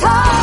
time.